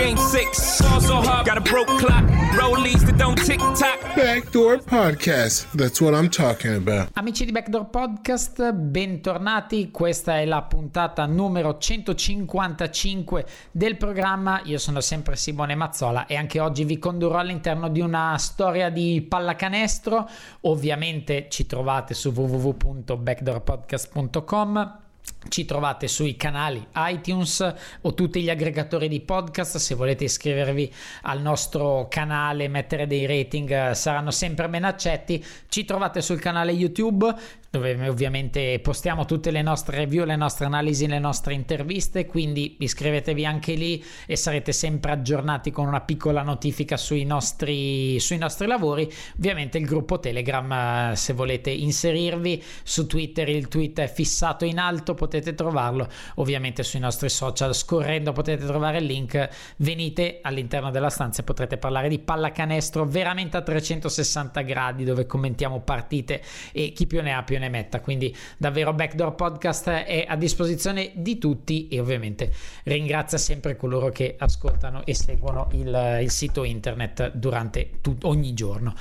game six. Ball so hard, got a broke clock, rollies that don't tick tock. Backdoor Podcast. That's what I'm talking about. Amici di Backdoor Podcast, bentornati. Questa è la puntata numero 155 del programma. Io sono sempre Simone Mazzola e anche oggi vi condurrò all'interno di una storia di pallacanestro. Ovviamente ci trovate su www.backdoorpodcast.com. Ci trovate sui canali iTunes o tutti gli aggregatori di podcast. Se volete iscrivervi al nostro canale, mettere dei rating, eh, saranno sempre ben accetti. Ci trovate sul canale YouTube dove ovviamente postiamo tutte le nostre review, le nostre analisi, le nostre interviste. Quindi iscrivetevi anche lì e sarete sempre aggiornati con una piccola notifica sui nostri, sui nostri lavori. Ovviamente il gruppo Telegram, eh, se volete inserirvi su Twitter, il tweet è fissato in alto trovarlo ovviamente sui nostri social. Scorrendo potete trovare il link. Venite all'interno della stanza e potrete parlare di pallacanestro veramente a 360 gradi dove commentiamo partite e chi più ne ha più ne metta. Quindi davvero Backdoor Podcast è a disposizione di tutti e ovviamente ringrazio sempre coloro che ascoltano e seguono il, il sito internet durante tut- ogni giorno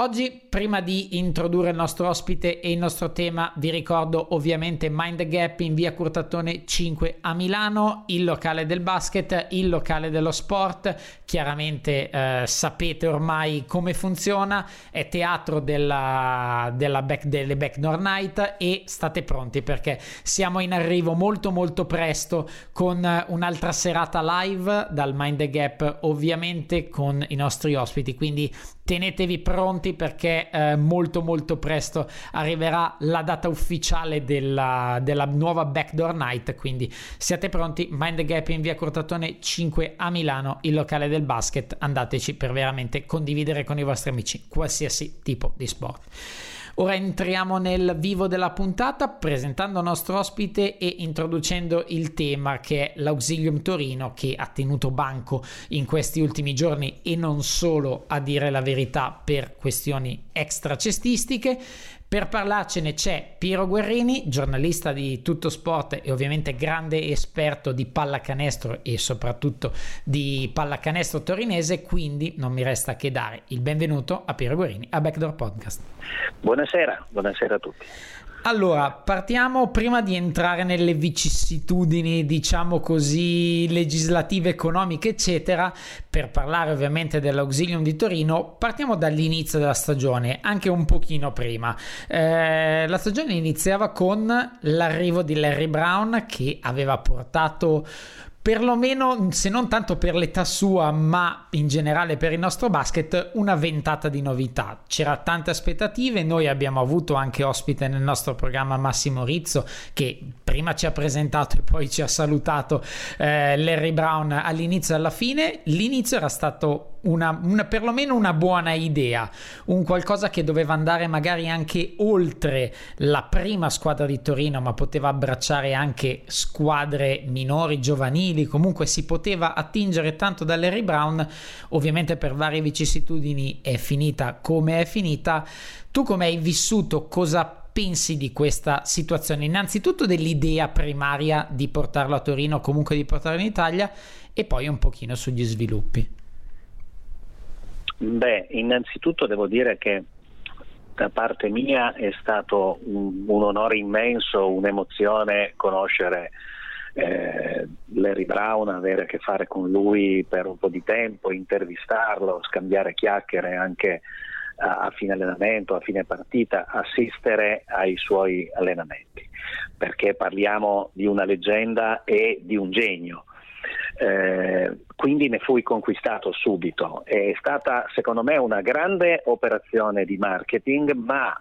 Oggi, prima di introdurre il nostro ospite e il nostro tema, vi ricordo ovviamente Mind Gap in via Curtatone 5 a Milano, il locale del basket, il locale dello sport. Chiaramente eh, sapete ormai come funziona, è teatro della, della back, delle Backdoor Night e state pronti perché siamo in arrivo molto molto presto con un'altra serata live dal Mind Gap, ovviamente con i nostri ospiti. Quindi tenetevi pronti perché eh, molto molto presto arriverà la data ufficiale della, della, nuova Backdoor Night quindi siate pronti. Mind the Gap in via Cortatone 5 a Milano il locale del basket. Andateci per veramente condividere con i vostri amici qualsiasi tipo di sport Ora entriamo nel vivo della puntata presentando il nostro ospite e introducendo il tema che è l'Auxilium Torino che ha tenuto banco in questi ultimi giorni e non solo a dire la verità per questioni extracestistiche. Per parlarcene c'è Piero Guerrini, giornalista di Tutto Sport e ovviamente grande esperto di pallacanestro e soprattutto di pallacanestro torinese, quindi non mi resta che dare il benvenuto a Piero Guerrini a Backdoor Podcast. Buonasera, buonasera a tutti. Allora, partiamo prima di entrare nelle vicissitudini, diciamo così, legislative, economiche, eccetera, per parlare ovviamente dell'Auxilium di Torino, partiamo dall'inizio della stagione, anche un pochino prima. Eh, la stagione iniziava con l'arrivo di Larry Brown che aveva portato perlomeno, se non tanto per l'età sua, ma in generale per il nostro basket, una ventata di novità. C'era tante aspettative, noi abbiamo avuto anche ospite nel nostro programma Massimo Rizzo, che prima ci ha presentato e poi ci ha salutato eh, Larry Brown all'inizio e alla fine. L'inizio era stato una, una, perlomeno una buona idea, un qualcosa che doveva andare magari anche oltre la prima squadra di Torino, ma poteva abbracciare anche squadre minori, giovanili, comunque si poteva attingere tanto da Larry Brown, ovviamente per varie vicissitudini è finita come è finita. Tu come hai vissuto, cosa pensi di questa situazione? Innanzitutto dell'idea primaria di portarlo a Torino, comunque di portarlo in Italia, e poi un pochino sugli sviluppi. Beh, innanzitutto devo dire che da parte mia è stato un, un onore immenso, un'emozione conoscere eh, Larry Brown, avere a che fare con lui per un po' di tempo, intervistarlo, scambiare chiacchiere anche a, fine allenamento, a fine partita, assistere ai suoi allenamenti, perché parliamo di una leggenda e di un genio. Eh, quindi ne fui conquistato subito. È stata secondo me una grande operazione di marketing, ma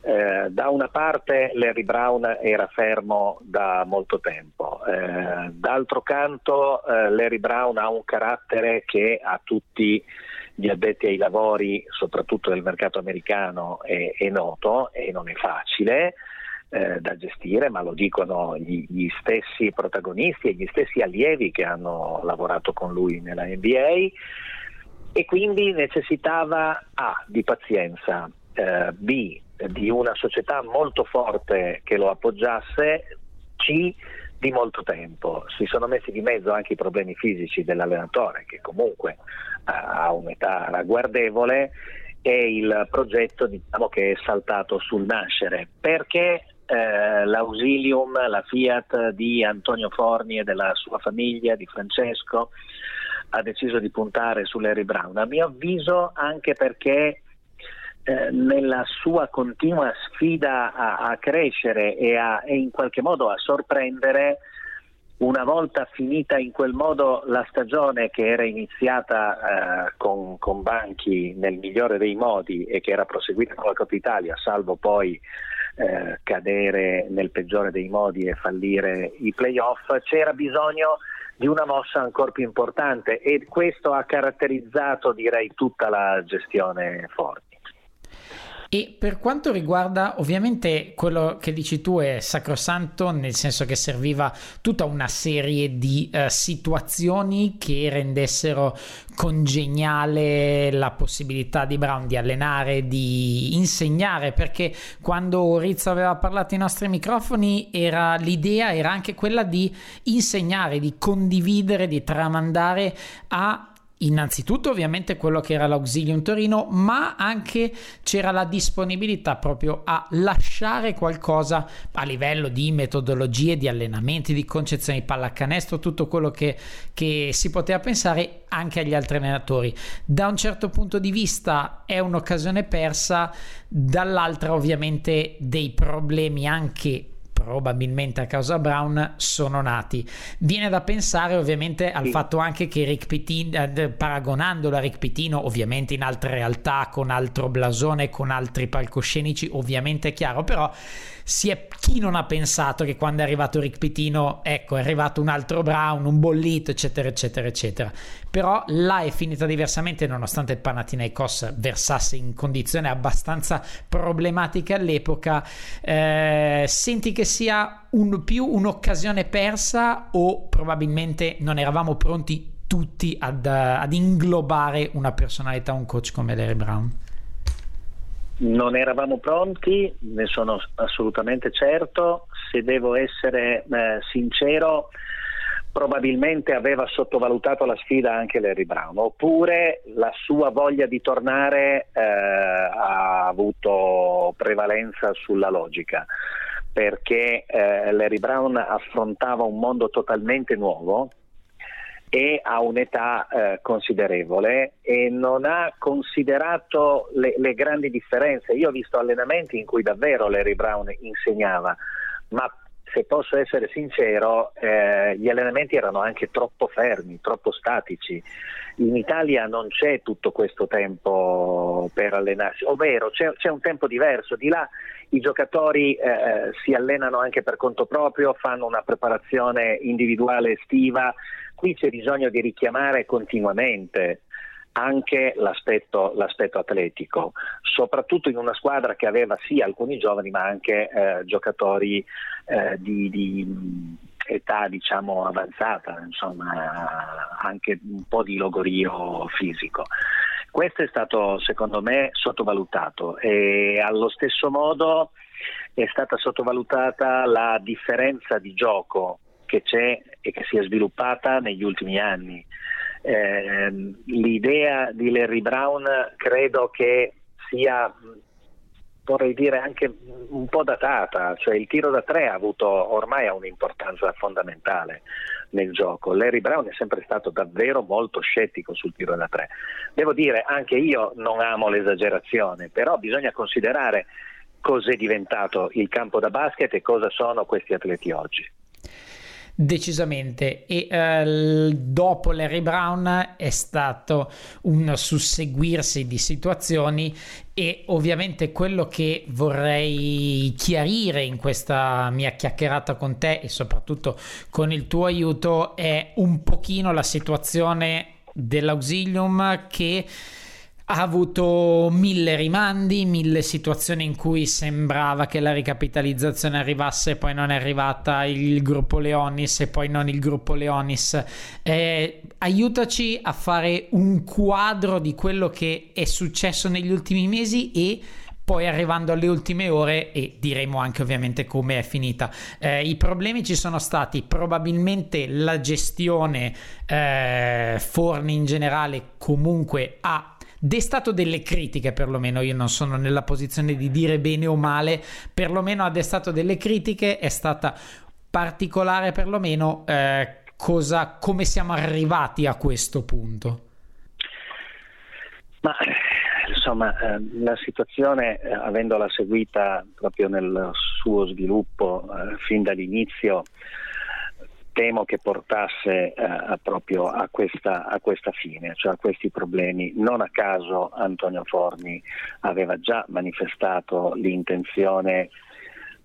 Eh, da una parte Larry Brown era fermo da molto tempo, eh, d'altro canto eh, Larry Brown ha un carattere che a tutti gli addetti ai lavori, soprattutto del mercato americano, è, è noto e non è facile. Eh, da gestire, ma lo dicono gli, gli, stessi protagonisti e gli stessi allievi che hanno lavorato con lui nella NBA e quindi necessitava A di pazienza, eh, B di una società molto forte che lo appoggiasse, C di molto tempo. Si sono messi di mezzo anche i problemi fisici dell'allenatore che comunque ha un'età ragguardevole e il progetto diciamo, che è saltato sul nascere perché eh, l'ausilium, la Fiat di Antonio Forni e della sua famiglia, di Francesco, ha deciso di puntare su Larry Brown. A mio avviso anche perché eh, nella sua continua sfida a, a crescere e, a, e, in qualche modo a sorprendere, una volta finita in quel modo la stagione che era iniziata eh, con, con, Banchi nel migliore dei modi e che era proseguita con la Coppa Italia, salvo poi eh, cadere nel peggiore dei modi e fallire i playoff, c'era bisogno di una mossa ancora più importante e questo ha caratterizzato direi tutta la gestione Ford. E per quanto riguarda, ovviamente quello che dici tu è sacrosanto, nel senso che serviva tutta una serie di uh, situazioni che rendessero congeniale la possibilità di Brown di allenare, di insegnare, perché quando Rizzo aveva parlato ai nostri microfoni era, l'idea era anche quella di insegnare, di condividere, di tramandare a innanzitutto ovviamente quello che era l'Auxilium Torino, ma anche c'era la disponibilità proprio a lasciare qualcosa a livello di metodologie, di allenamenti, di concezioni di pallacanestro, tutto quello che, che si poteva pensare anche agli altri allenatori. Da un certo punto di vista è un'occasione persa, dall'altra ovviamente dei problemi anche probabilmente a causa Brown, sono nati. Viene da pensare ovviamente al sì. fatto anche che Rick Pitino, eh, paragonandolo a Rick Pitino, ovviamente in altre realtà, con altro blasone, con altri palcoscenici, ovviamente è chiaro, però si è, chi non ha pensato che quando è arrivato Rick Pitino, ecco, è arrivato un altro Brown, un bollito, eccetera, eccetera, eccetera. Però là è finita diversamente, nonostante il Panathinaikos versasse in condizioni abbastanza problematiche all'epoca. Eh, senti che sia un, più un'occasione persa o probabilmente non eravamo pronti tutti ad, ad inglobare una personalità, un coach come Larry Brown? Non eravamo pronti, ne sono assolutamente certo. Se devo essere eh, sincero, probabilmente aveva sottovalutato la sfida anche Larry Brown, oppure la sua voglia di tornare eh, ha avuto prevalenza sulla logica, perché eh, Larry Brown affrontava un mondo totalmente nuovo e ha un'età eh, considerevole e non ha considerato le, le, grandi differenze. Io ho visto allenamenti in cui davvero Larry Brown insegnava, ma se posso essere sincero, eh, gli allenamenti erano anche troppo fermi, troppo statici. In Italia non c'è tutto questo tempo per allenarsi, ovvero c'è, c'è un tempo diverso. Di là i giocatori eh, si allenano anche per conto proprio, fanno una preparazione individuale estiva, qui c'è bisogno di richiamare continuamente anche l'aspetto, l'aspetto, atletico, soprattutto in una squadra che aveva sì alcuni giovani ma anche eh, giocatori eh, di, di, età diciamo avanzata, insomma anche un po' di logorio fisico. Questo è stato secondo me sottovalutato e allo stesso modo è stata sottovalutata la differenza di gioco che c'è e che si è sviluppata negli ultimi anni. Eh, l'idea di Larry Brown credo che sia vorrei dire anche un po' datata, cioè il tiro da tre ha avuto ormai un'importanza fondamentale nel gioco. Larry Brown è sempre stato davvero molto scettico sul tiro da tre. Devo dire, anche io non amo l'esagerazione, però bisogna considerare cos'è diventato il campo da basket e cosa sono questi atleti oggi. Decisamente. E eh, dopo Larry Brown è stato un susseguirsi di situazioni e ovviamente quello che vorrei chiarire in questa mia chiacchierata con te e soprattutto con il tuo aiuto è un pochino la situazione dell'Auxilium che ha avuto mille rimandi, mille situazioni in cui sembrava che la ricapitalizzazione arrivasse, poi non è arrivata il gruppo Leonis e poi non il gruppo Leonis. Eh, aiutaci a fare un quadro di quello che è successo negli ultimi mesi e poi arrivando alle ultime ore e diremo anche ovviamente come è finita. Eh, I problemi ci sono stati, probabilmente la gestione eh, Forni in generale comunque ha destato delle critiche perlomeno, io non sono nella posizione di dire bene o male, perlomeno ha destato delle critiche, è stata particolare perlomeno eh, cosa, come siamo arrivati a questo punto. Ma insomma, eh, la situazione, eh, avendola seguita proprio nel suo sviluppo eh, fin dall'inizio, temo che portasse eh, proprio a questa, a questa, fine, cioè a questi problemi. Non a caso Antonio Forni aveva già manifestato l'intenzione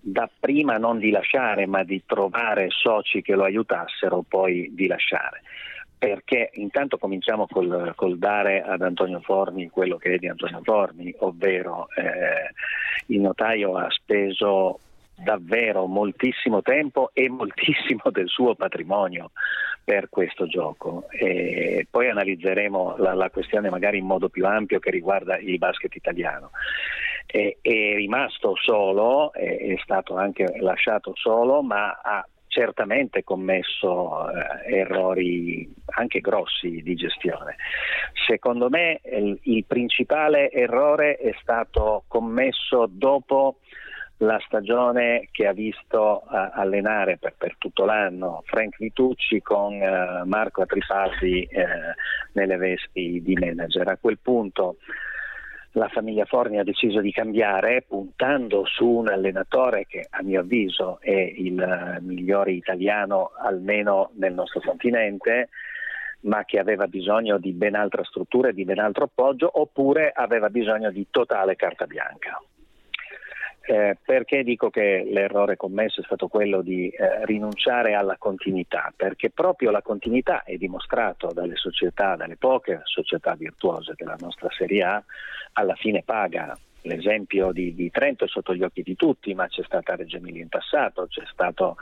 da prima non di lasciare, ma di trovare soci che lo aiutassero poi di lasciare. Perché intanto cominciamo col, col dare ad Antonio Forni quello che è di Antonio Forni, ovvero eh, il notaio ha speso davvero moltissimo tempo e moltissimo del suo patrimonio per questo gioco. E poi analizzeremo la, la, questione magari in modo più ampio che riguarda il basket italiano. E, è rimasto solo, è, è stato anche lasciato solo, ma ha certamente commesso eh, errori anche grossi di gestione. Secondo me il, il principale errore è stato commesso dopo la stagione che ha visto uh, allenare per, per, tutto l'anno Frank Vitucci con uh, Marco Atrifaldi uh, nelle vesti di manager. A quel punto la famiglia Forni ha deciso di cambiare puntando su un allenatore che a mio avviso è il migliore italiano almeno nel nostro continente ma che aveva bisogno di ben altra struttura e di ben altro appoggio oppure aveva bisogno di totale carta bianca. Eh, perché dico che l'errore commesso è stato quello di eh, rinunciare alla continuità? Perché proprio la continuità è dimostrato dalle società, dalle poche società virtuose della nostra Serie A, alla fine paga l'esempio di, di, Trento è sotto gli occhi di tutti, ma c'è stata Reggio Emilia in passato, c'è stata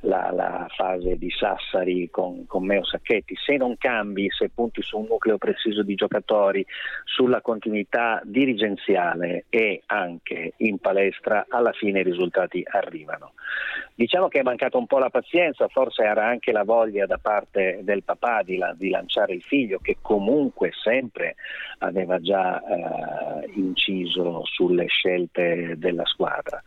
la, la, fase di Sassari con, con, Meo Sacchetti. Se non cambi, se punti su un nucleo preciso di giocatori, sulla continuità dirigenziale e anche in palestra, alla fine i risultati arrivano. Diciamo che è mancata un po' la pazienza, forse era anche la voglia da parte del papà di, la, di lanciare il figlio, che comunque sempre aveva già eh, inciso sulle scelte della squadra.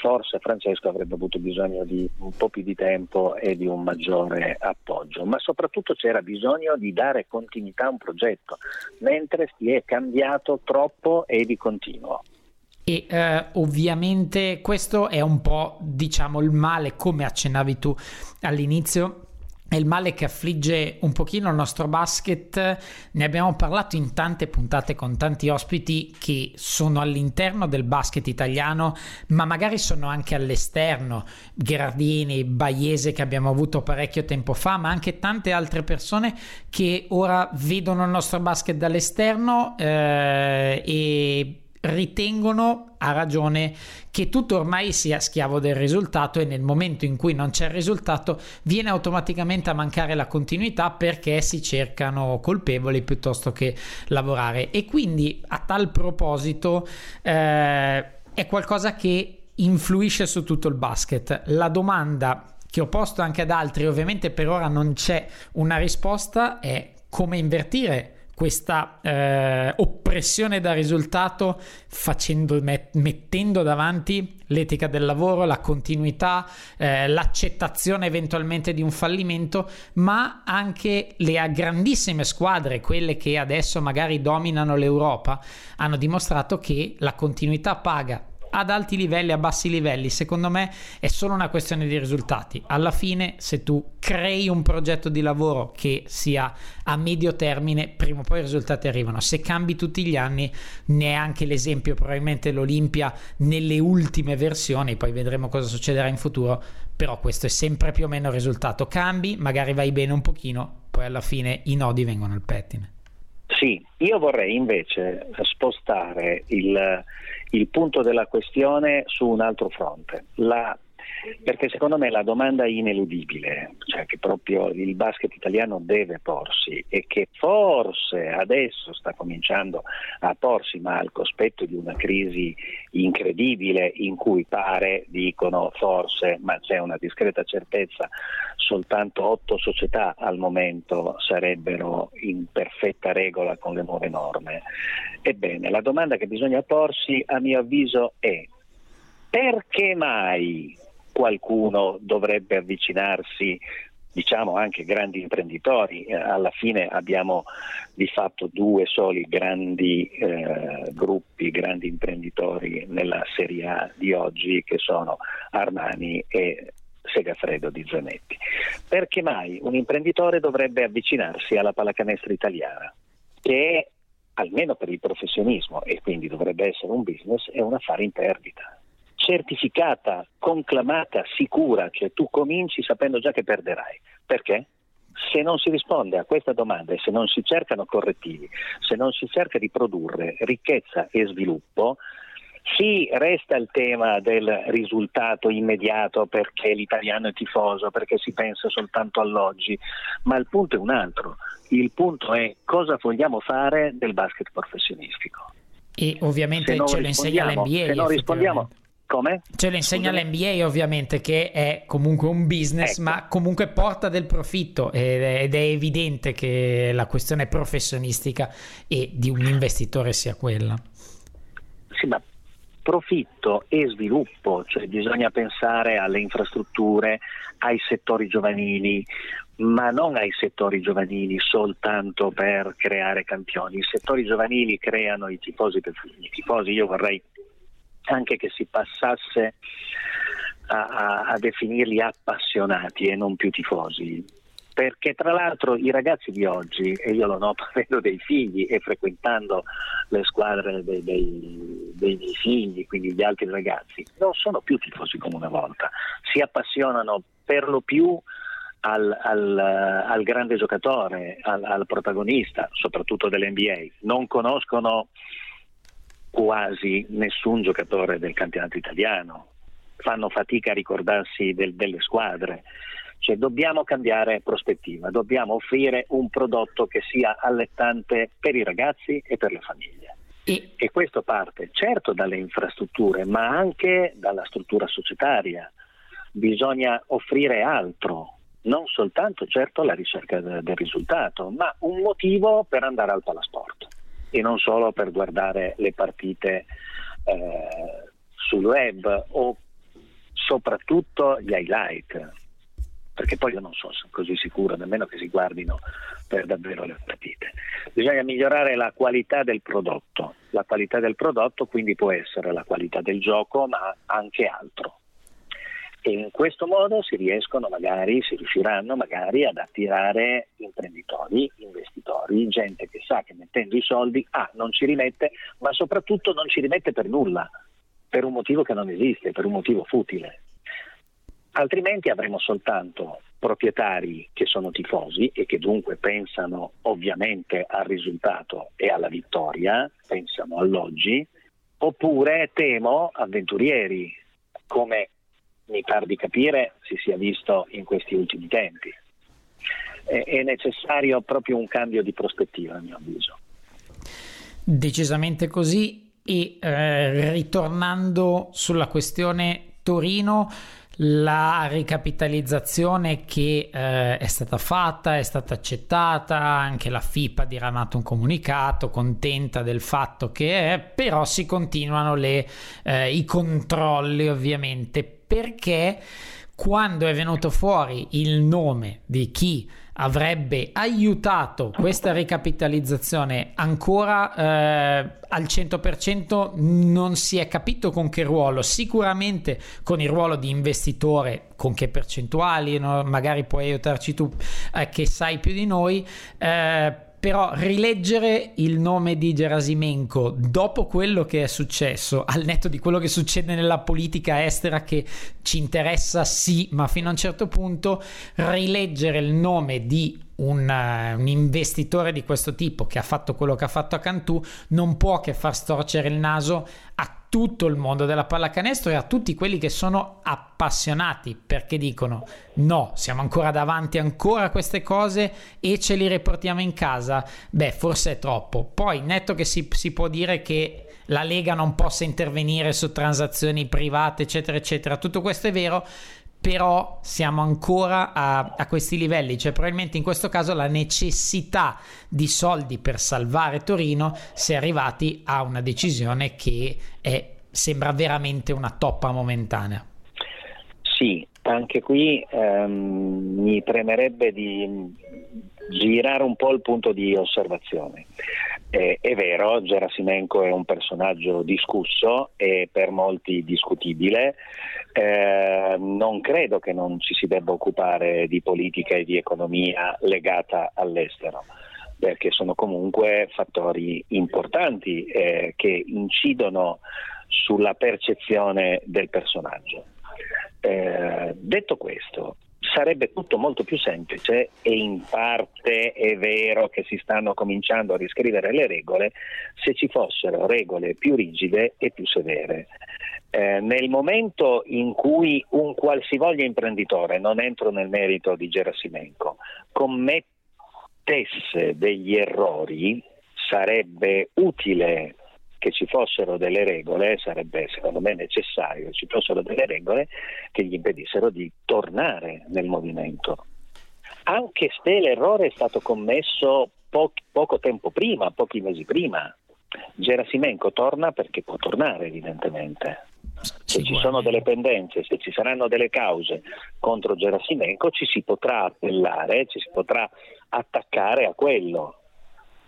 Forse Francesco avrebbe avuto bisogno di un po' più di tempo e di un maggiore appoggio, ma soprattutto c'era bisogno di dare continuità a un progetto, mentre si è cambiato troppo e di continuo. E eh, ovviamente questo è un po', diciamo, il male, come accennavi tu all'inizio, è il male che affligge un pochino il nostro basket. Ne abbiamo parlato in tante puntate con tanti ospiti che sono all'interno del basket italiano, ma magari sono anche all'esterno. Gherardini, Baiese che abbiamo avuto parecchio tempo fa, ma anche tante altre persone che ora vedono il nostro basket dall'esterno eh, e ritengono a ragione che tutto ormai sia schiavo del risultato e nel momento in cui non c'è il risultato viene automaticamente a mancare la continuità perché si cercano colpevoli piuttosto che lavorare. E quindi a tal proposito eh, è qualcosa che influisce su tutto il basket. La domanda che ho posto anche ad altri ovviamente per ora non c'è una risposta è come invertire questa eh, oppressione da risultato facendo, met- mettendo davanti l'etica del lavoro, la continuità, eh, l'accettazione eventualmente di un fallimento, ma anche le grandissime squadre, quelle che adesso magari dominano l'Europa, hanno dimostrato che la continuità paga ad alti livelli, a bassi livelli, secondo me è solo una questione di risultati. Alla fine, se tu crei un progetto di lavoro che sia a medio termine, prima o poi i risultati arrivano. Se cambi tutti gli anni, neanche l'esempio, probabilmente l'Olimpia nelle ultime versioni, poi vedremo cosa succederà in futuro, però questo è sempre più o meno il risultato. Cambi, magari vai bene un pochino, poi alla fine i nodi vengono al pettine. Sì, io vorrei invece spostare il, il punto della questione su un altro fronte. La perché secondo me la domanda ineludibile, cioè che proprio il basket italiano deve porsi e che forse adesso sta cominciando a porsi, ma al cospetto di una crisi incredibile in cui pare, dicono forse, ma c'è una discreta certezza, soltanto otto società al momento sarebbero in perfetta regola con le nuove norme. Ebbene, la domanda che bisogna porsi a mio avviso è perché mai qualcuno dovrebbe avvicinarsi diciamo anche grandi imprenditori, eh, alla fine abbiamo di fatto due soli grandi eh, gruppi, grandi imprenditori nella Serie A di oggi che sono Armani e Segafredo di Zanetti. Perché mai un imprenditore dovrebbe avvicinarsi alla pallacanestro italiana, che è, almeno per il professionismo e quindi dovrebbe essere un business, è un affare in perdita certificata, conclamata, sicura, cioè tu cominci sapendo già che perderai. Perché? Se non si risponde a questa domanda e se non si cercano correttivi, se non si cerca di produrre ricchezza e sviluppo, sì, resta il tema del risultato immediato perché l'italiano è tifoso, perché si pensa soltanto all'oggi, ma il punto è un altro. Il punto è cosa vogliamo fare del basket professionistico. E ovviamente ce lo insegna l'NBA. Se non rispondiamo, come? Ce lo insegna l'NBA ovviamente che è comunque un business ecco. ma comunque porta del profitto ed è evidente che la questione professionistica e di un investitore sia quella. Sì, ma profitto e sviluppo, cioè bisogna pensare alle infrastrutture, ai settori giovanili, ma non ai settori giovanili soltanto per creare campioni. I settori giovanili creano i tifosi, i tifosi io vorrei anche che si passasse a, a, a definirli appassionati e non più tifosi. Perché tra l'altro i ragazzi di oggi, e io lo noto avendo dei figli e frequentando le squadre dei, dei, dei, miei figli, quindi gli altri ragazzi, non sono più tifosi come una volta, si appassionano per lo più al, al, al grande giocatore, al, al protagonista, soprattutto dell'NBA, non conoscono quasi nessun giocatore del campionato italiano, fanno fatica a ricordarsi del, delle squadre. Cioè, dobbiamo cambiare prospettiva, dobbiamo offrire un prodotto che sia allettante per i ragazzi e per le famiglie. E, e questo parte certo dalle infrastrutture, ma anche dalla struttura societaria. Bisogna offrire altro, non soltanto certo la ricerca del risultato, ma un motivo per andare al palasport e non solo per guardare le partite eh, sul web o soprattutto gli highlight perché poi io non sono così sicuro nemmeno che si guardino per davvero le partite. Bisogna migliorare la qualità del prodotto. La qualità del prodotto quindi può essere la qualità del gioco, ma anche altro e in questo modo si riescono magari, si riusciranno magari ad attirare imprenditori, investitori, gente che sa che mettendo i soldi ah, non ci rimette, ma soprattutto non ci rimette per nulla, per un motivo che non esiste, per un motivo futile. Altrimenti avremo soltanto proprietari che sono tifosi e che dunque pensano ovviamente al risultato e alla vittoria, pensano all'oggi, oppure temo avventurieri come mi pare di capire, si sia visto in questi ultimi tempi. È, è necessario proprio un cambio di prospettiva, a mio avviso. Decisamente così. E eh, ritornando sulla questione Torino, la ricapitalizzazione che eh, è stata fatta, è stata accettata, anche la FIPA ha diramato un comunicato contenta del fatto che è, però si continuano le, eh, i controlli ovviamente perché quando è venuto fuori il nome di chi avrebbe aiutato questa ricapitalizzazione ancora eh, al 100% non si è capito con che ruolo, sicuramente con il ruolo di investitore, con che percentuali, no? magari puoi aiutarci tu eh, che sai più di noi. Eh, però rileggere il nome di Gerasimenko dopo quello che è successo, al netto di quello che succede nella politica estera che ci interessa sì, ma fino a un certo punto, rileggere il nome di un, uh, un, investitore di questo tipo che ha fatto quello che ha fatto a Cantù non può che far storcere il naso a tutto il mondo della pallacanestro e a tutti quelli che sono appassionati perché dicono no, siamo ancora davanti ancora a queste cose e ce li riportiamo in casa, beh forse è troppo. Poi netto che si, si può dire che la Lega non possa intervenire su transazioni private eccetera eccetera, tutto questo è vero, però siamo ancora a, a, questi livelli, cioè probabilmente in questo caso la necessità di soldi per salvare Torino si è arrivati a una decisione che è, sembra veramente una toppa momentanea. Sì, anche qui ehm, mi premerebbe di girare un po' il punto di osservazione. Eh, è vero, Gerasimenko è un personaggio discusso e per molti discutibile, eh, non credo che non ci si debba occupare di politica e di economia legata all'estero perché sono comunque fattori importanti eh, che incidono sulla percezione del personaggio. Eh, detto questo, sarebbe tutto molto più semplice e in parte è vero che si stanno cominciando a riscrivere le regole se ci fossero regole più rigide e più severe. Eh, nel momento in cui un qualsivoglia imprenditore, non entro nel merito di Gerasimenko, commettesse degli errori, sarebbe utile che ci fossero delle regole, sarebbe secondo me necessario ci fossero delle regole che gli impedissero di tornare nel movimento. Anche se l'errore è stato commesso po- poco tempo prima, pochi mesi prima, Gerasimenko torna perché può tornare evidentemente. Se ci sono delle pendenze, se ci saranno delle cause contro Gerasimenko, ci si potrà appellare, ci si potrà attaccare a quello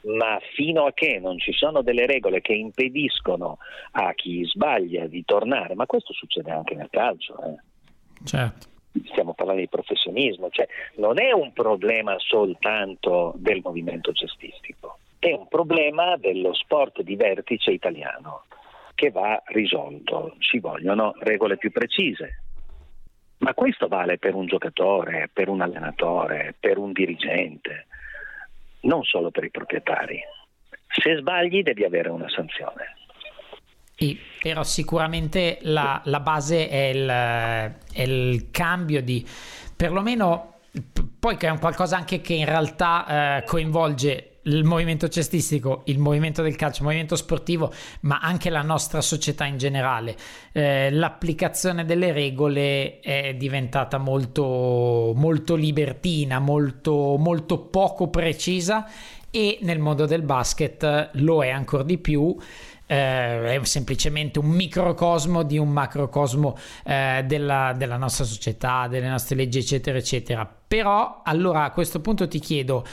ma fino a che non ci sono delle regole che impediscono a chi sbaglia di tornare, ma questo succede anche nel calcio. Eh. Certo. Stiamo parlando di professionismo, cioè non è un problema soltanto del movimento cestistico, è un problema dello sport di vertice italiano che va risolto. Ci vogliono regole più precise. Ma questo vale per un giocatore, per un allenatore, per un dirigente non solo per i proprietari. Se sbagli devi avere una sanzione. Sì, però sicuramente la, la base è il, è il, cambio di perlomeno poi che è un qualcosa anche che in realtà eh, coinvolge il movimento cestistico, il movimento del calcio, il movimento sportivo, ma anche la nostra società in generale. Eh, l'applicazione delle regole è diventata molto, molto libertina, molto, molto poco precisa e nel mondo del basket lo è ancora di più. Eh, è semplicemente un microcosmo di un macrocosmo eh, della, della nostra società, delle nostre leggi, eccetera, eccetera. Però allora a questo punto ti chiedo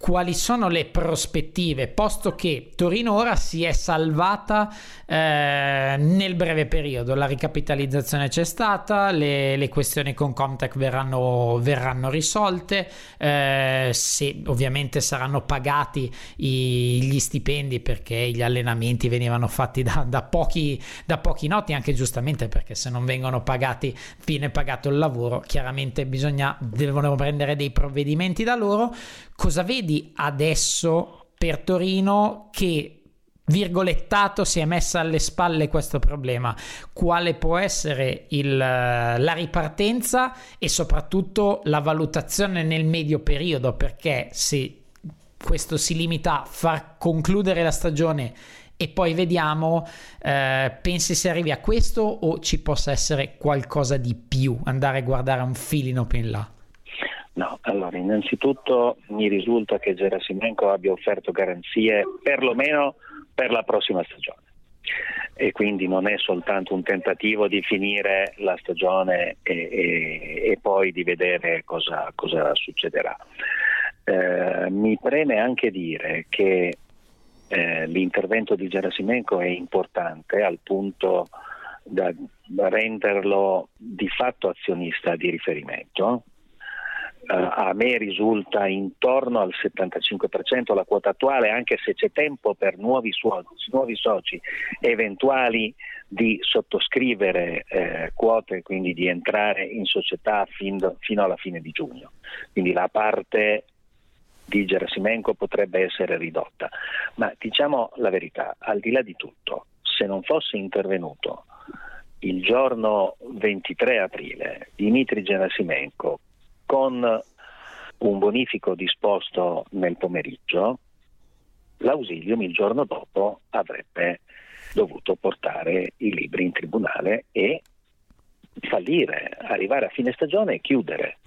quali sono le prospettive, posto che Torino ora si è salvata eh, nel breve periodo, la ricapitalizzazione c'è stata, le, le questioni con Comtech verranno, verranno risolte, eh, se ovviamente saranno pagati i, gli stipendi perché gli allenamenti venivano fatti da, da, pochi, da pochi noti, anche giustamente perché se non vengono pagati, viene pagato il lavoro, chiaramente bisogna, devono prendere dei provvedimenti da loro. Cosa vedi adesso per Torino che virgolettato si è messa alle spalle questo problema, quale può essere il, la ripartenza e soprattutto la valutazione nel medio periodo, perché se questo si limita a far concludere la stagione e poi vediamo, eh, pensi se arrivi a questo o ci possa essere qualcosa di più, andare a guardare un filino più in là? No, allora innanzitutto mi risulta che Gerasimenko abbia offerto garanzie perlomeno per la prossima stagione e quindi non è soltanto un tentativo di finire la stagione e, e, e poi di vedere cosa, cosa succederà. Eh, mi preme anche dire che eh, l'intervento di Gerasimenko è importante al punto da renderlo di fatto azionista di riferimento. Uh, a me risulta intorno al 75% la quota attuale, anche se c'è tempo per nuovi, soci, nuovi soci eventuali di sottoscrivere eh, quote, quindi di entrare in società fin, fino alla fine di giugno. Quindi la parte di Gerasimenko potrebbe essere ridotta. Ma diciamo la verità, al di là di tutto, se non fosse intervenuto il giorno 23 aprile Dimitri Gerasimenko con un bonifico disposto nel pomeriggio, l'Ausilium il giorno dopo avrebbe dovuto portare i libri in tribunale e fallire, arrivare a fine stagione e chiudere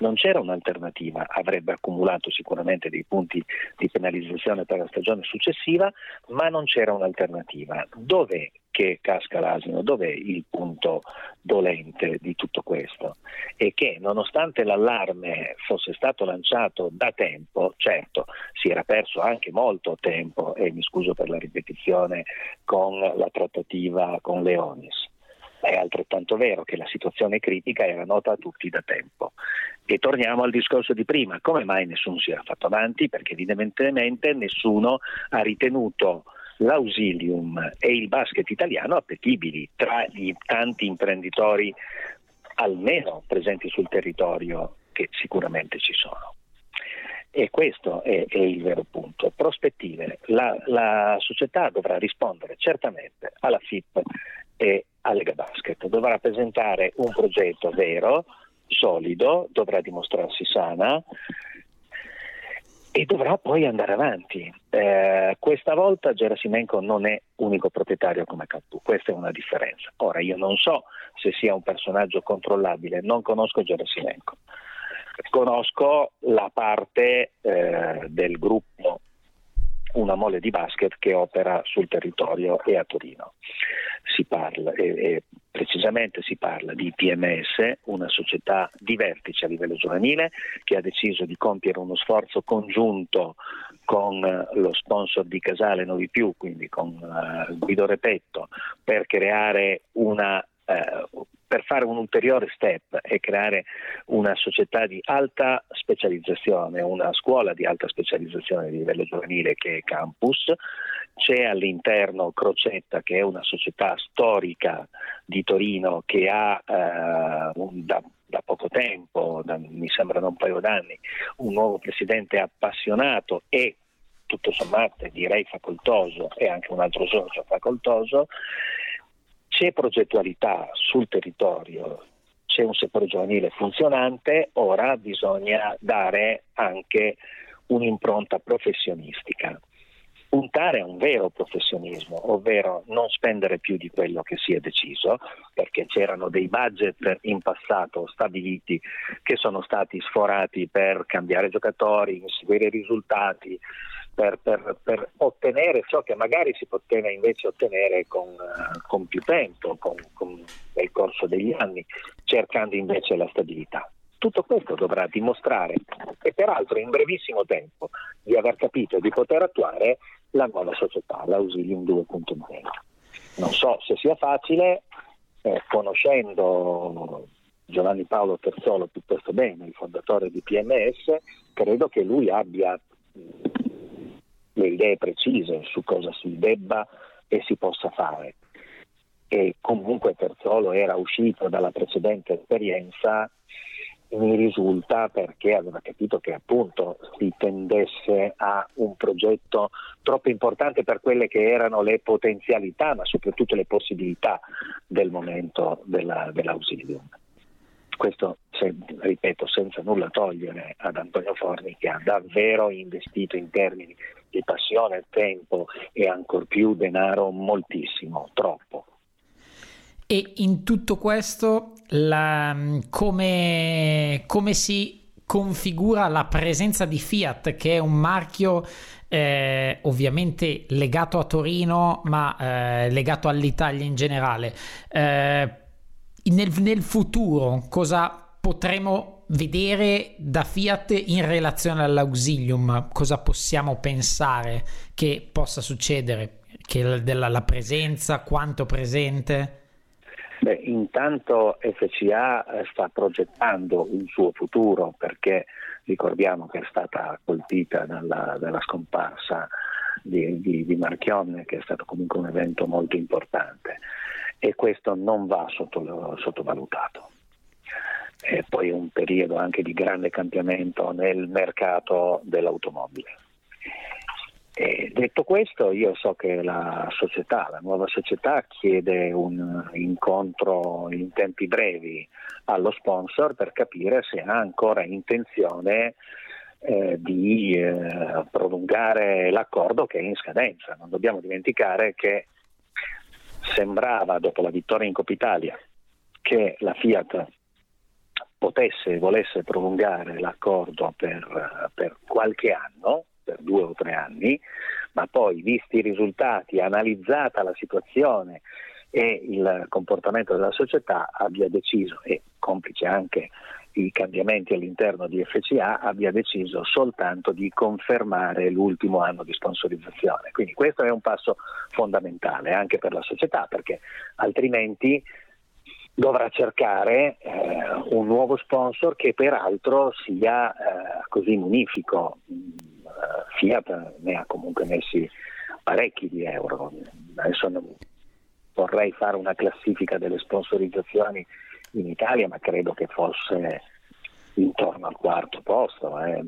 non c'era un'alternativa, avrebbe accumulato sicuramente dei punti di penalizzazione per la stagione successiva, ma non c'era un'alternativa. Dov'è che casca l'asino? Dov'è il punto dolente di tutto questo? E che nonostante l'allarme fosse stato lanciato da tempo, certo si era perso anche molto tempo, e mi scuso per la ripetizione, con la trattativa con Leonis è altrettanto vero che la situazione critica era nota a tutti da tempo. E torniamo al discorso di prima, come mai nessuno si era fatto avanti? Perché evidentemente nessuno ha ritenuto l'ausilium e il basket italiano appetibili tra i tanti imprenditori almeno presenti sul territorio che sicuramente ci sono. E questo è, è, il vero punto. Prospettive. La, la, società dovrà rispondere certamente alla FIP e a Lega Basket. Dovrà presentare un progetto vero, solido, dovrà dimostrarsi sana e dovrà poi andare avanti. Eh, questa volta Gerasimenko non è unico proprietario come Cantù, questa è una differenza. Ora io non so se sia un personaggio controllabile, non conosco Gerasimenko. Conosco la parte eh, del gruppo una mole di basket che opera sul territorio e a Torino. Si parla, e, e precisamente si parla di PMS, una società di vertice a livello giovanile che ha deciso di compiere uno sforzo congiunto con lo sponsor di Casale Novi Più, quindi con uh, Guido Repetto, per creare una eh, per fare un ulteriore step e creare una società di alta specializzazione, una scuola di alta specializzazione di livello giovanile che è Campus. C'è all'interno Crocetta che è una società storica di Torino che ha eh, un, da, da, poco tempo, da, mi sembrano un paio d'anni, un nuovo presidente appassionato e tutto sommato direi facoltoso e anche un altro socio facoltoso c'è progettualità sul territorio, c'è un settore giovanile funzionante, ora bisogna dare anche un'impronta professionistica, puntare a un vero professionismo, ovvero non spendere più di quello che si è deciso, perché c'erano dei budget in passato stabiliti che sono stati sforati per cambiare giocatori, inseguire risultati, per, per, per, ottenere ciò che magari si poteva invece ottenere con, uh, con più tempo, con, con, nel corso degli anni, cercando invece la stabilità. Tutto questo dovrà dimostrare, e peraltro in brevissimo tempo, di aver capito e di poter attuare la nuova società, l'Ausilium 2.0. Non so se sia facile, eh, conoscendo Giovanni Paolo Terzolo piuttosto bene, il fondatore di PMS, credo che lui abbia le idee precise su cosa si debba e si possa fare. E comunque Terzolo era uscito dalla precedente esperienza, mi risulta perché aveva capito che appunto si tendesse a un progetto troppo importante per quelle che erano le potenzialità, ma soprattutto le possibilità del momento della, dell'Ausilium questo se, ripeto senza nulla togliere ad Antonio Forni che ha davvero investito in termini di passione, tempo e ancor più denaro moltissimo, troppo. E in tutto questo la, come, come si configura la presenza di Fiat, che è un marchio eh, ovviamente legato a Torino, ma eh, legato all'Italia in generale. Eh, nel, nel futuro cosa potremo vedere da Fiat in relazione all'auxilium? Cosa possiamo pensare che possa succedere? Che della la presenza, quanto presente? Beh, intanto FCA eh, sta progettando un suo futuro perché ricordiamo che è stata colpita dalla, dalla scomparsa di, di, di Marchionne, che è stato comunque un evento molto importante e questo non va sotto, sottovalutato. E poi un periodo anche di grande cambiamento nel mercato dell'automobile. E detto questo, io so che la società, la nuova società chiede un incontro in tempi brevi allo sponsor per capire se ha ancora intenzione eh, di eh, prolungare l'accordo che è in scadenza. Non dobbiamo dimenticare che sembrava dopo la vittoria in Coppa Italia che la Fiat potesse e volesse prolungare l'accordo per, per qualche anno, per due o tre anni, ma poi visti i risultati, analizzata la situazione e il comportamento della società abbia deciso, e complice anche i cambiamenti all'interno di FCA, abbia deciso soltanto di confermare l'ultimo anno di sponsorizzazione. Quindi questo è un passo fondamentale anche per la società, perché altrimenti dovrà cercare eh, un nuovo sponsor che peraltro sia eh, così munifico. Fiat ne ha comunque messi parecchi di euro. Adesso vorrei fare una classifica delle sponsorizzazioni in Italia, ma credo che fosse intorno al quarto posto eh,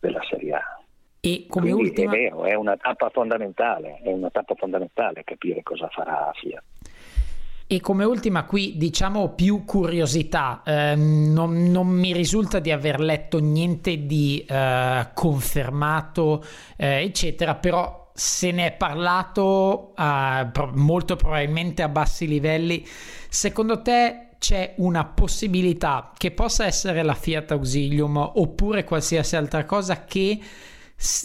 della Serie A. E come Quindi ultima... È vero, è una tappa fondamentale, è una tappa fondamentale capire cosa farà Fiat. E come ultima qui diciamo più curiosità, eh, non, non, mi risulta di aver letto niente di eh, confermato eh, eccetera, però se ne è parlato eh, molto probabilmente a bassi livelli, secondo te c'è una possibilità che possa essere la Fiat Auxilium oppure qualsiasi altra cosa che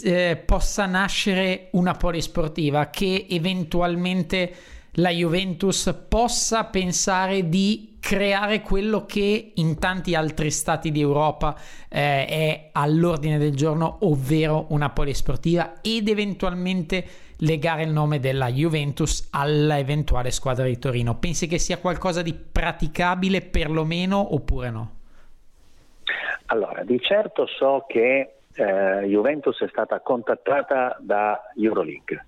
eh, possa nascere una polisportiva che eventualmente la Juventus possa pensare di creare quello che in tanti altri stati di Europa eh, è all'ordine del giorno, ovvero una polisportiva ed eventualmente legare il nome della Juventus all'eventuale squadra di Torino. Pensi che sia qualcosa di praticabile perlomeno oppure no? Allora, di certo so che eh, Juventus è stata contattata da Euroleague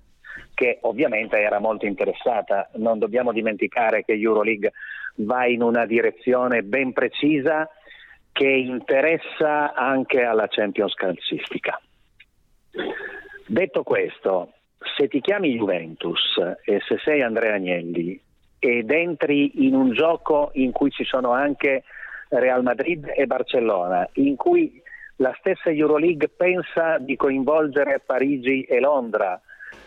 che ovviamente era molto interessata. Non dobbiamo dimenticare che Euroleague va in una direzione ben precisa che interessa anche alla Champions calcistica. Detto questo, se ti chiami Juventus e se sei Andrea Agnelli ed entri in un gioco in cui ci sono anche Real Madrid e Barcellona, in cui la stessa Euroleague pensa di coinvolgere Parigi e Londra,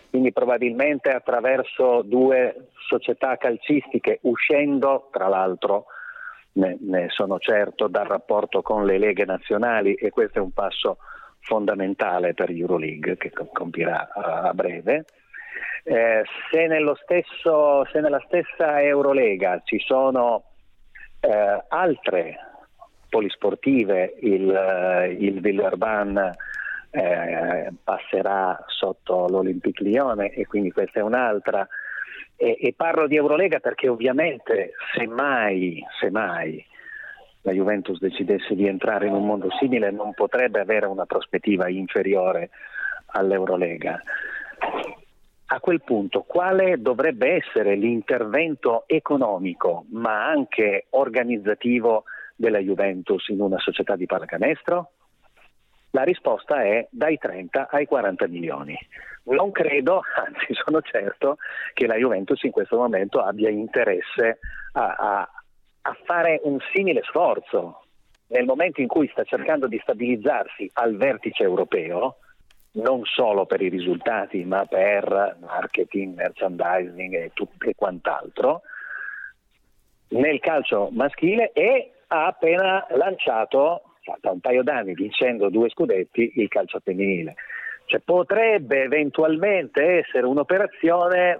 quindi probabilmente attraverso due società calcistiche, uscendo tra l'altro, ne, ne, sono certo, dal rapporto con le leghe nazionali e questo è un passo fondamentale per Euroleague che compirà a, breve. Eh, se, stesso, se, nella stessa Eurolega ci sono eh, altre polisportive, il, il Villeurbanne eh, passerà sotto l'Olympique Lione e quindi questa è un'altra. E, e, parlo di Eurolega perché ovviamente se mai, se mai la Juventus decidesse di entrare in un mondo simile non potrebbe avere una prospettiva inferiore all'Eurolega. A quel punto quale dovrebbe essere l'intervento economico ma anche organizzativo della Juventus in una società di pallacanestro? La risposta è dai 30 ai 40 milioni. Non credo, anzi sono certo, che la Juventus in questo momento abbia interesse a, a, a fare un simile sforzo. Nel momento in cui sta cercando di stabilizzarsi al vertice europeo, non solo per i risultati, ma per marketing, merchandising e, tut- e quant'altro, nel calcio maschile e ha appena lanciato da un paio d'anni vincendo due scudetti il calcio femminile. Cioè, potrebbe eventualmente essere un'operazione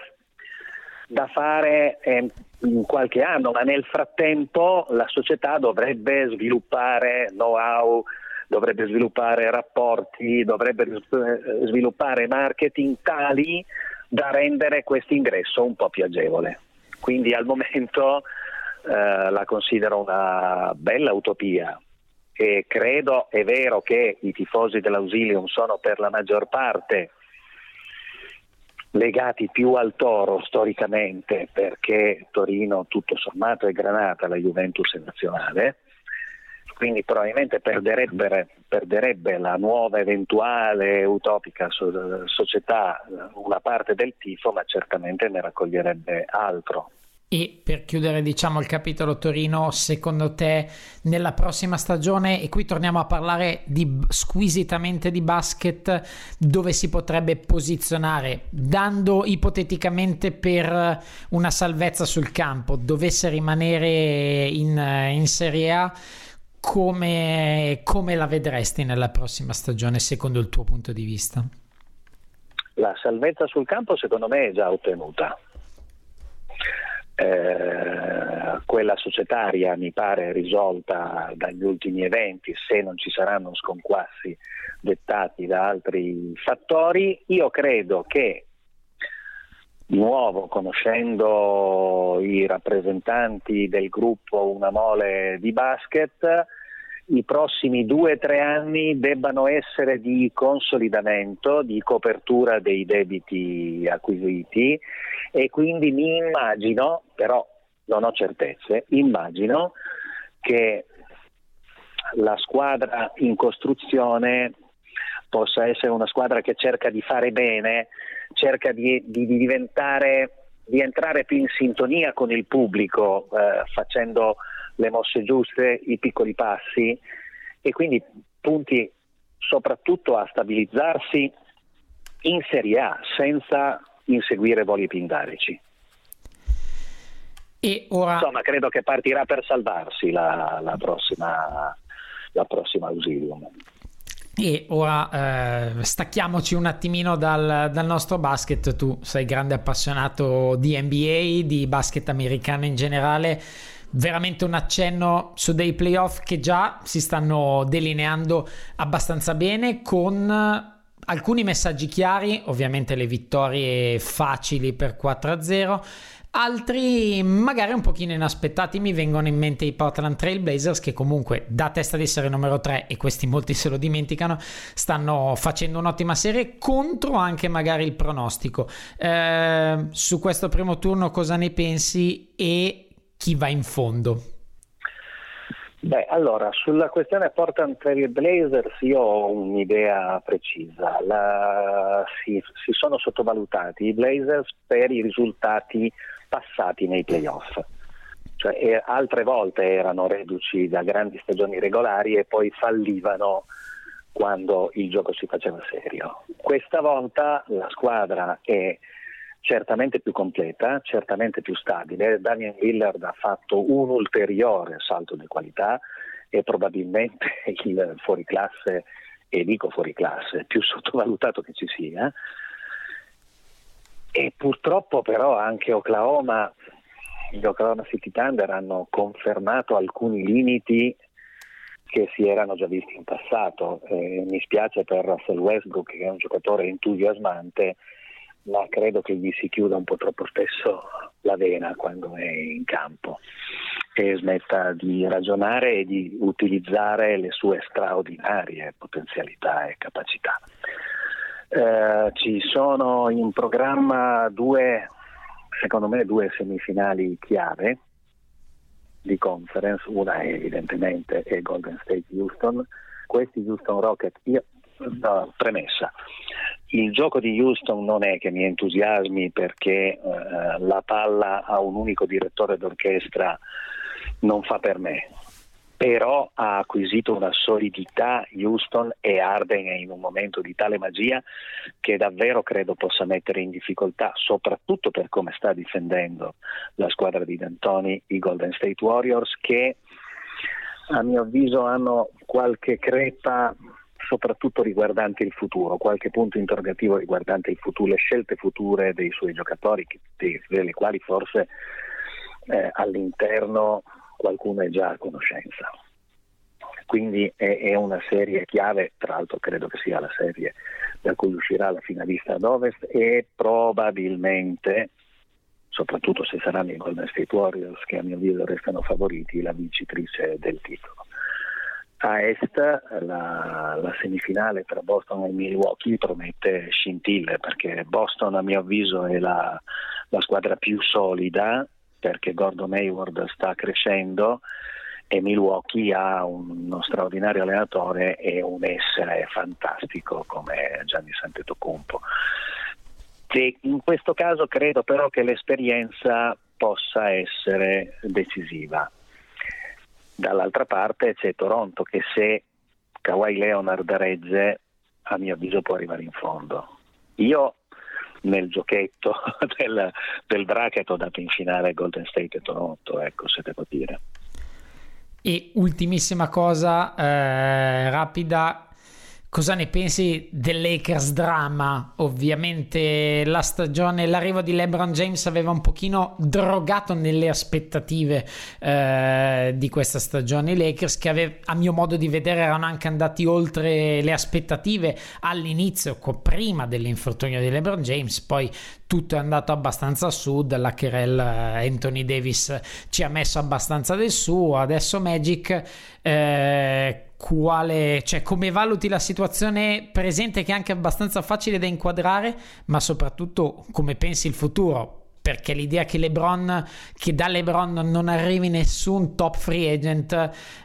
da fare eh, in qualche anno, ma nel frattempo la società dovrebbe sviluppare know-how, dovrebbe sviluppare rapporti, dovrebbe eh, sviluppare marketing tali da rendere questo ingresso un po' più agevole. Quindi al momento eh, la considero una bella utopia e credo è vero che i tifosi dell'Ausilium sono per la maggior parte legati più al Toro storicamente perché Torino tutto sommato è granata, la Juventus nazionale, quindi probabilmente perderebbe, perderebbe la nuova eventuale utopica società una parte del tifo, ma certamente ne raccoglierebbe altro. E per chiudere diciamo il capitolo Torino, secondo te nella prossima stagione, e qui torniamo a parlare di, squisitamente di basket, dove si potrebbe posizionare, dando ipoteticamente per una salvezza sul campo, dovesse rimanere in, in Serie A, come, come la vedresti nella prossima stagione secondo il tuo punto di vista? La salvezza sul campo secondo me è già ottenuta eh, quella societaria mi pare risolta dagli ultimi eventi se non ci saranno sconquassi dettati da altri fattori. Io credo che nuovo conoscendo i rappresentanti del gruppo Una Mole di basket, i prossimi due o tre anni debbano essere di consolidamento, di copertura dei debiti acquisiti e quindi mi immagino, però non ho certezze, immagino che la squadra in costruzione possa essere una squadra che cerca di fare bene, cerca di, di, di diventare, di entrare più in sintonia con il pubblico, eh, facendo le mosse giuste, i piccoli passi e quindi punti soprattutto a stabilizzarsi in Serie A senza inseguire voli pindarici. E ora... Insomma, credo che partirà per salvarsi la, la prossima, la prossima Ausilium. E ora eh, stacchiamoci un attimino dal, dal, nostro basket. Tu sei grande appassionato di NBA, di basket americano in generale. Veramente un accenno su dei playoff che già si stanno delineando abbastanza bene con alcuni messaggi chiari, ovviamente le vittorie facili per 4-0, altri magari un pochino inaspettati. Mi vengono in mente i Portland Trail Blazers che comunque da testa di serie numero 3 e questi molti se lo dimenticano, stanno facendo un'ottima serie contro anche magari il pronostico. Eh, su questo primo turno cosa ne pensi e chi va in fondo? Beh, allora, sulla questione Portland Trail Blazers io ho un'idea precisa. La, si, si, sono sottovalutati i Blazers per i risultati passati nei playoff. Cioè, altre volte erano reduci da grandi stagioni regolari e poi fallivano quando il gioco si faceva serio. Questa volta la squadra è certamente più completa, certamente più stabile. Daniel Lillard ha fatto un ulteriore salto di qualità e probabilmente il fuoriclasse, e dico fuoriclasse, più sottovalutato che ci sia. E purtroppo però anche Oklahoma, gli Oklahoma City Thunder hanno confermato alcuni limiti che si erano già visti in passato. Eh, mi spiace per Russell Westbrook che è un giocatore entusiasmante ma credo che gli si chiuda un po' troppo spesso la vena quando è in campo e smetta di ragionare e di utilizzare le sue straordinarie potenzialità e capacità. Eh, ci sono in programma due, secondo me, due semifinali chiave di conference, una è evidentemente è Golden State Houston, questi Houston Rockets, io, no, premessa, il gioco di Houston non è che mi entusiasmi perché eh, la palla a un unico direttore d'orchestra non fa per me, però ha acquisito una solidità Houston e Arden è in un momento di tale magia che davvero credo possa mettere in difficoltà, soprattutto per come sta difendendo la squadra di D'Antoni, i Golden State Warriors, che a mio avviso hanno qualche crepa soprattutto riguardante il futuro, qualche punto interrogativo riguardante futuro, le scelte future dei suoi giocatori, delle quali forse eh, all'interno qualcuno è già a conoscenza. Quindi è, è, una serie chiave, tra l'altro credo che sia la serie da cui uscirà la finalista ad ovest e probabilmente, soprattutto se saranno i Golden State Warriors che a mio avviso restano favoriti, la vincitrice del titolo. A est la, la, semifinale tra Boston e Milwaukee promette scintille perché Boston a mio avviso è la, la squadra più solida perché Gordon Hayward sta crescendo e Milwaukee ha uno straordinario allenatore e un essere fantastico come Gianni Santetocumpo. In questo caso credo però che l'esperienza possa essere decisiva. Dall'altra parte c'è Toronto che se Kawhi Leonard regge a mio avviso può arrivare in fondo. Io nel giochetto del, del bracket ho dato in finale Golden State e Toronto, ecco se devo dire. E ultimissima cosa, eh, rapida, Cosa ne pensi del Lakers drama? Ovviamente la stagione, l'arrivo di LeBron James aveva un pochino drogato nelle aspettative eh, di questa stagione. I Lakers che ave, a mio modo di vedere erano anche andati oltre le aspettative all'inizio, prima dell'infortunio di LeBron James, poi tutto è andato abbastanza a sud, la Kerel eh, Anthony Davis ci ha messo abbastanza del suo, adesso Magic... Eh, quale, cioè come valuti la situazione presente che è anche abbastanza facile da inquadrare, ma soprattutto come pensi il futuro. Perché l'idea che LeBron, che da LeBron non arrivi nessun top free agent,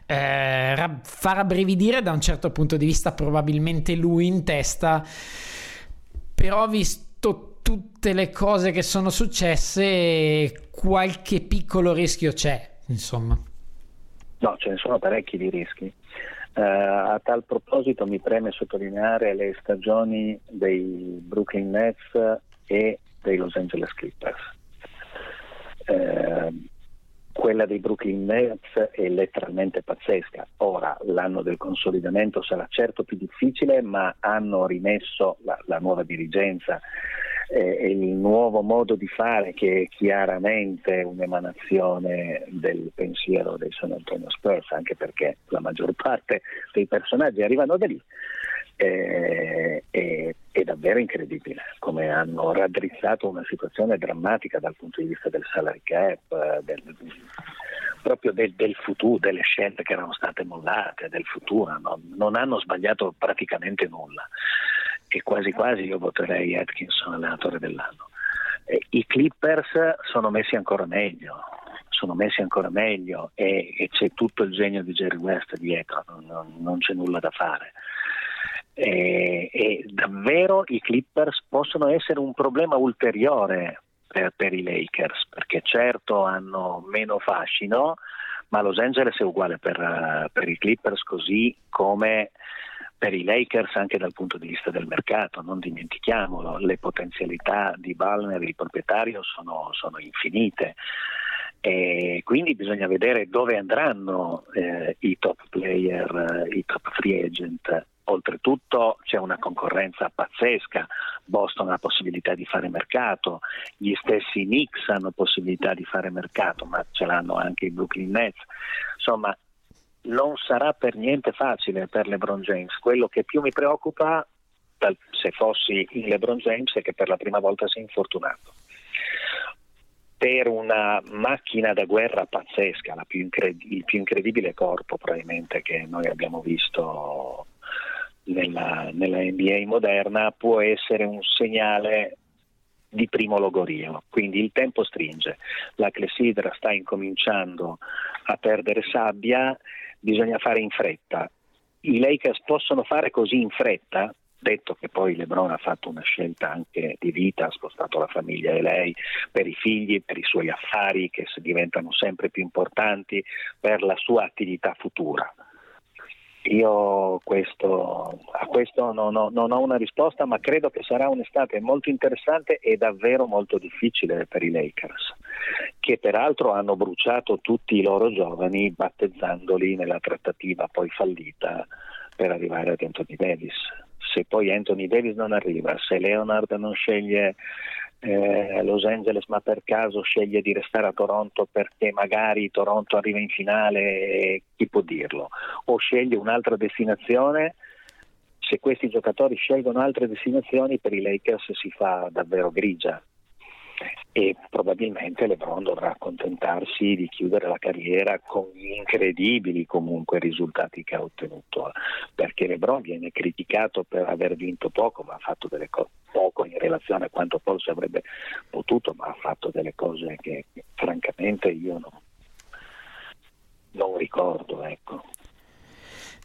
eh, fa rabbrividire da un certo punto di vista, probabilmente lui in testa. Però visto tutte le cose che sono successe, qualche piccolo rischio c'è, insomma. No, ce ne sono parecchi di rischi. Uh, a tal proposito mi preme sottolineare le stagioni dei Brooklyn Nets e dei Los Angeles Clippers. Uh, quella dei Brooklyn Nets è letteralmente pazzesca. Ora l'anno del consolidamento sarà certo più difficile, ma hanno rimesso la, la nuova dirigenza eh, il nuovo modo di fare che è chiaramente un'emanazione del pensiero dei San Antonio Spurs, anche perché la maggior parte dei personaggi arrivano da lì. Eh, è, è, davvero incredibile come hanno raddrizzato una situazione drammatica dal punto di vista del salary cap, del, proprio del, del, futuro, delle scelte che erano state mollate, del futuro, no? non hanno sbagliato praticamente nulla e quasi quasi io voterei Atkinson allenatore dell'anno. Eh, I Clippers sono messi ancora meglio, sono messi ancora meglio e, e c'è tutto il genio di Jerry West dietro, non, non c'è nulla da fare. E, e, davvero i Clippers possono essere un problema ulteriore per, per, i Lakers, perché certo hanno meno fascino, ma Los Angeles è uguale per, per i Clippers così come per i Lakers anche dal punto di vista del mercato, non dimentichiamolo, le potenzialità di Balmer, il proprietario, sono, sono infinite. E quindi bisogna vedere dove andranno eh, i top player, eh, i top free agent. Oltretutto c'è una concorrenza pazzesca, Boston ha possibilità di fare mercato, gli stessi Knicks hanno possibilità di fare mercato, ma ce l'hanno anche i Brooklyn Nets. Insomma, non sarà per niente facile per LeBron James. Quello che più mi preoccupa, se fossi in LeBron James, è che per la prima volta si infortunato. Per una macchina da guerra pazzesca, più incred- il più incredibile corpo probabilmente che noi abbiamo visto nella, nella NBA moderna, può essere un segnale di primo logorio, quindi il tempo stringe, la clessidra sta incominciando a perdere sabbia bisogna fare in fretta. I Lakers possono fare così in fretta? Detto che poi Lebron ha fatto una scelta anche di vita, ha spostato la famiglia e lei per i figli, per i suoi affari che diventano sempre più importanti, per la sua attività futura. Io questo, a questo non ho, non ho, una risposta, ma credo che sarà un'estate molto interessante e davvero molto difficile per i Lakers, che peraltro hanno bruciato tutti i loro giovani battezzandoli nella trattativa poi fallita per arrivare ad Anthony Davis. Se poi Anthony Davis non arriva, se Leonard non sceglie eh, Los Angeles ma per caso sceglie di restare a Toronto perché magari Toronto arriva in finale, chi può dirlo? O sceglie un'altra destinazione, se questi giocatori scelgono altre destinazioni per i Lakers si fa davvero grigia e probabilmente LeBron dovrà accontentarsi di chiudere la carriera con gli incredibili comunque risultati che ha ottenuto perché LeBron viene criticato per aver vinto poco ma ha fatto delle cose poco in relazione a quanto forse avrebbe potuto ma ha fatto delle cose che francamente io non, non ricordo ecco.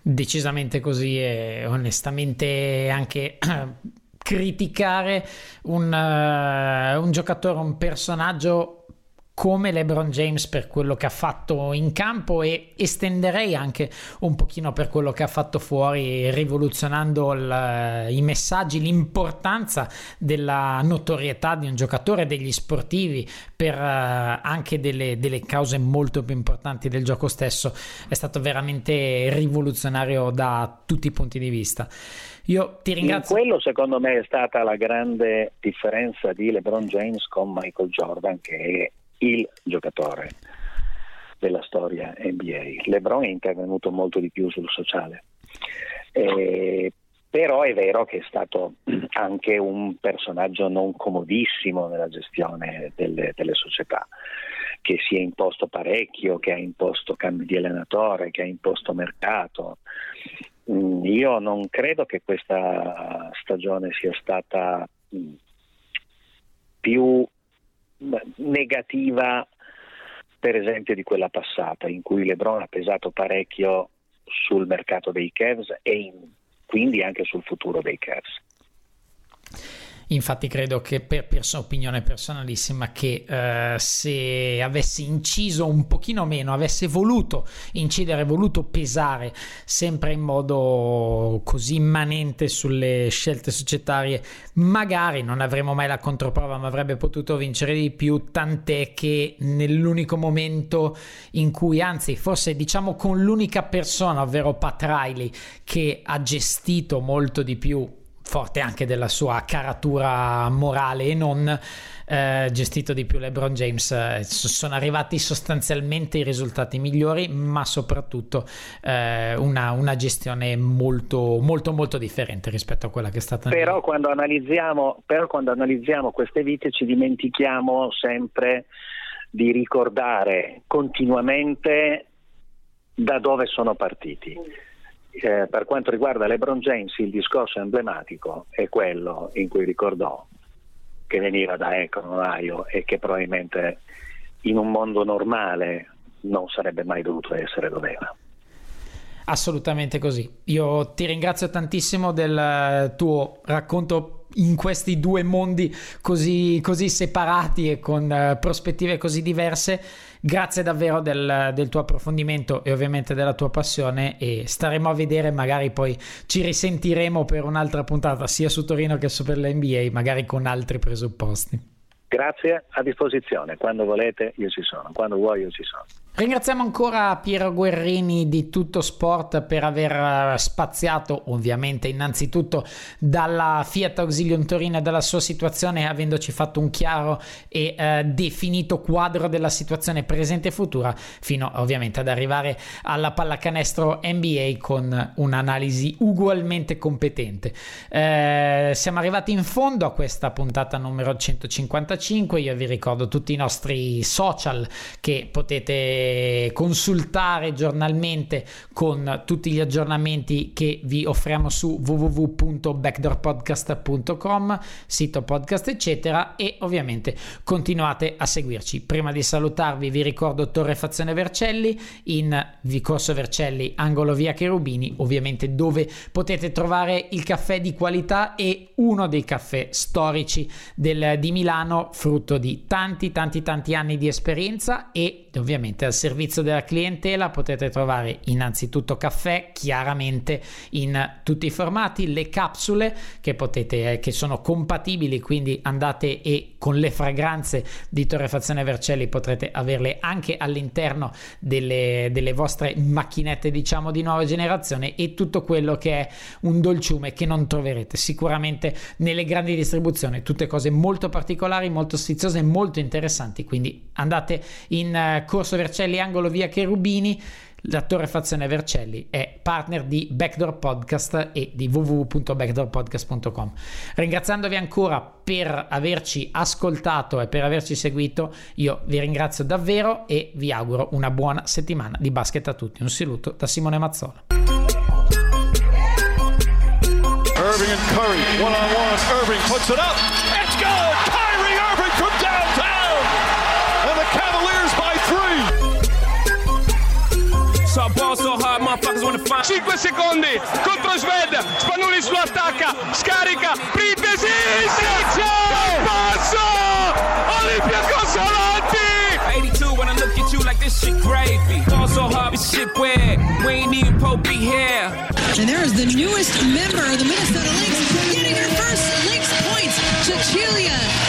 Decisamente così e onestamente anche criticare un, uh, un giocatore, un personaggio come LeBron James per quello che ha fatto in campo e estenderei anche un pochino per quello che ha fatto fuori rivoluzionando il, i messaggi, l'importanza della notorietà di un giocatore, degli sportivi per uh, anche delle, delle, cause molto più importanti del gioco stesso è stato veramente rivoluzionario da tutti i punti di vista. Io ti ringrazio. In quello secondo me è stata la grande differenza di LeBron James con Michael Jordan che è il giocatore della storia NBA. LeBron è intervenuto molto di più sul sociale. Eh, però è vero che è stato anche un personaggio non comodissimo nella gestione delle, delle società che si è imposto parecchio, che ha imposto cambi di allenatore, che ha imposto mercato, io non credo che questa stagione sia stata mm, più negativa per esempio di quella passata in cui Lebron ha pesato parecchio sul mercato dei Cavs e in, quindi anche sul futuro dei Cavs. Infatti credo che per pers- opinione personalissima che eh, se avessi inciso un pochino meno, avesse voluto incidere, voluto pesare sempre in modo così immanente sulle scelte societarie, magari non avremmo mai la controprova, ma avrebbe potuto vincere di più, tant'è che nell'unico momento in cui, anzi forse diciamo con l'unica persona, ovvero Pat Riley, che ha gestito molto di più forte anche della sua caratura morale e non eh, gestito di più LeBron James. Eh, sono arrivati sostanzialmente i risultati migliori ma soprattutto eh, una, una, gestione molto molto molto differente rispetto a quella che è stata però quando analizziamo, però quando analizziamo queste vite ci dimentichiamo sempre di ricordare continuamente da dove sono partiti eh, per quanto riguarda LeBron James il discorso emblematico è quello in cui ricordò che veniva da Akron, Ohio e che probabilmente in un mondo normale non sarebbe mai dovuto essere dove era. Assolutamente così. Io ti ringrazio tantissimo del tuo racconto in questi due mondi così, così separati e con uh, prospettive così diverse. Grazie davvero del, del, tuo approfondimento e ovviamente della tua passione e staremo a vedere, magari poi ci risentiremo per un'altra puntata sia su Torino che su per l'NBA, magari con altri presupposti. Grazie, a disposizione, quando volete io ci sono, quando vuoi io ci sono. Ringraziamo ancora Piero Guerrini di Tutto Sport per aver eh, spaziato ovviamente innanzitutto dalla Fiat Auxilium Torino e dalla sua situazione avendoci fatto un chiaro e eh, definito quadro della situazione presente e futura fino ovviamente ad arrivare alla pallacanestro NBA con un'analisi ugualmente competente. Eh, siamo arrivati in fondo a questa puntata numero 155, io vi ricordo tutti i nostri social che potete consultare giornalmente con tutti gli aggiornamenti che vi offriamo su www.backdoorpodcast.com, sito podcast eccetera e ovviamente continuate a seguirci. Prima di salutarvi vi ricordo Torrefazione Vercelli in Vicorso Vercelli, angolo via Cherubini, ovviamente dove potete trovare il caffè di qualità e uno dei caffè storici del, di Milano, frutto di tanti tanti tanti anni di esperienza e ovviamente al servizio della clientela potete trovare innanzitutto caffè, chiaramente in tutti i formati, le capsule che potete eh, che sono compatibili, quindi andate e con le fragranze di Torrefazione Vercelli potrete averle anche all'interno delle, delle vostre macchinette, diciamo di nuova generazione e tutto quello che è un dolciume che non troverete sicuramente nelle grandi distribuzioni, tutte cose molto particolari, molto sfiziose, molto interessanti, quindi andate in uh, Corso Vercelli, angolo via Cherubini. La Torrefazione Vercelli è partner di Backdoor Podcast e di www.backdoorpodcast.com. Ringraziandovi ancora per averci ascoltato e per averci seguito, io vi ringrazio davvero e vi auguro una buona settimana di basket a tutti. Un saluto da Simone Mazzola. Irving and Curry, one on one. Irving puts it up. It's good. 5 secondi contro Sved, Spanulis lo attacca, scarica, Printesi, passo, Olympiacos avanti! 82 when I look at you like this shit gravy. Ball so hard, this shit weird. We ain't even Pope be here. And there is the newest member of the Minnesota Lynx getting her first Lynx points, Cecilia Zendelicini.